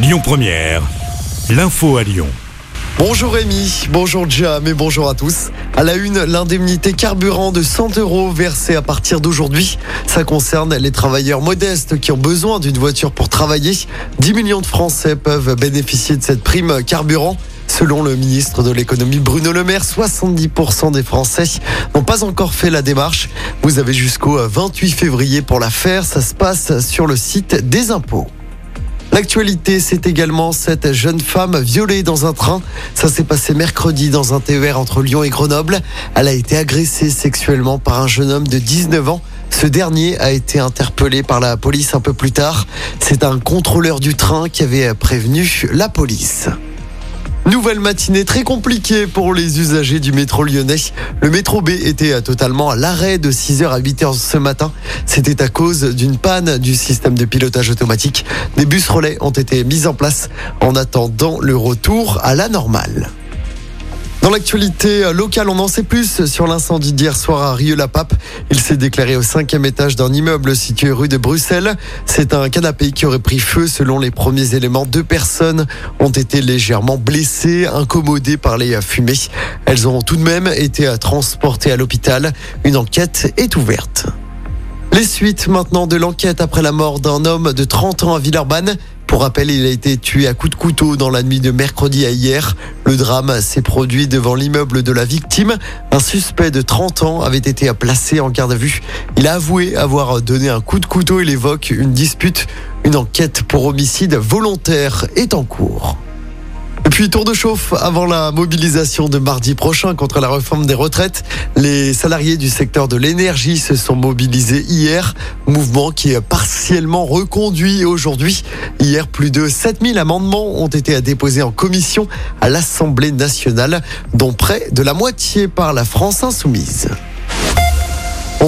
Lyon Première, l'info à Lyon. Bonjour Rémi, bonjour Jam et bonjour à tous. À la une, l'indemnité carburant de 100 euros versée à partir d'aujourd'hui. Ça concerne les travailleurs modestes qui ont besoin d'une voiture pour travailler. 10 millions de Français peuvent bénéficier de cette prime carburant. Selon le ministre de l'économie Bruno Le Maire, 70% des Français n'ont pas encore fait la démarche. Vous avez jusqu'au 28 février pour la faire. Ça se passe sur le site des impôts. L'actualité, c'est également cette jeune femme violée dans un train. Ça s'est passé mercredi dans un TER entre Lyon et Grenoble. Elle a été agressée sexuellement par un jeune homme de 19 ans. Ce dernier a été interpellé par la police un peu plus tard. C'est un contrôleur du train qui avait prévenu la police. Nouvelle matinée très compliquée pour les usagers du métro lyonnais. Le métro B était totalement à l'arrêt de 6h à 8h ce matin. C'était à cause d'une panne du système de pilotage automatique. Des bus relais ont été mis en place en attendant le retour à la normale. Dans l'actualité locale, on en sait plus sur l'incendie d'hier soir à Rieux-la-Pape. Il s'est déclaré au cinquième étage d'un immeuble situé rue de Bruxelles. C'est un canapé qui aurait pris feu selon les premiers éléments. Deux personnes ont été légèrement blessées, incommodées par les fumées. Elles ont tout de même été transportées à l'hôpital. Une enquête est ouverte. Les suites maintenant de l'enquête après la mort d'un homme de 30 ans à Villeurbanne. Pour rappel, il a été tué à coups de couteau dans la nuit de mercredi à hier. Le drame s'est produit devant l'immeuble de la victime. Un suspect de 30 ans avait été placé en garde à vue. Il a avoué avoir donné un coup de couteau. Il évoque une dispute. Une enquête pour homicide volontaire est en cours. Puis tour de chauffe avant la mobilisation de mardi prochain contre la réforme des retraites. Les salariés du secteur de l'énergie se sont mobilisés hier, mouvement qui est partiellement reconduit aujourd'hui. Hier, plus de 7000 amendements ont été déposés en commission à l'Assemblée nationale, dont près de la moitié par la France insoumise.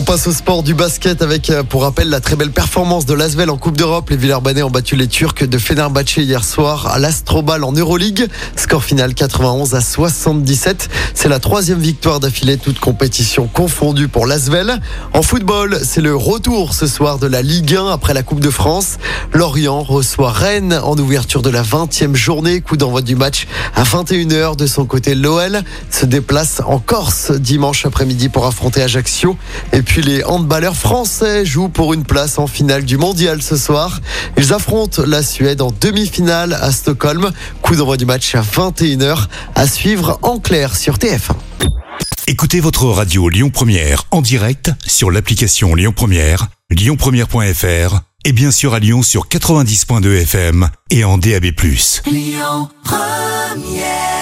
On passe au sport du basket avec, euh, pour rappel, la très belle performance de l'Asvel en Coupe d'Europe. Les Villeurbanais ont battu les Turcs de Fenerbahçe hier soir à l'Astrobal en Euroleague. Score final 91 à 77. C'est la troisième victoire d'affilée, toute compétition confondue pour l'Asvel. En football, c'est le retour ce soir de la Ligue 1 après la Coupe de France. Lorient reçoit Rennes en ouverture de la 20e journée. Coup d'envoi du match à 21h. De son côté, l'OL se déplace en Corse dimanche après-midi pour affronter Ajaccio. Les handballeurs français jouent pour une place en finale du mondial ce soir. Ils affrontent la Suède en demi-finale à Stockholm. Coup d'envoi du match à 21h à suivre en clair sur TF1. Écoutez votre radio Lyon Première en direct sur l'application Lyon Première, lyonpremière.fr et bien sûr à Lyon sur 90.2 FM et en DAB+. Lyon Première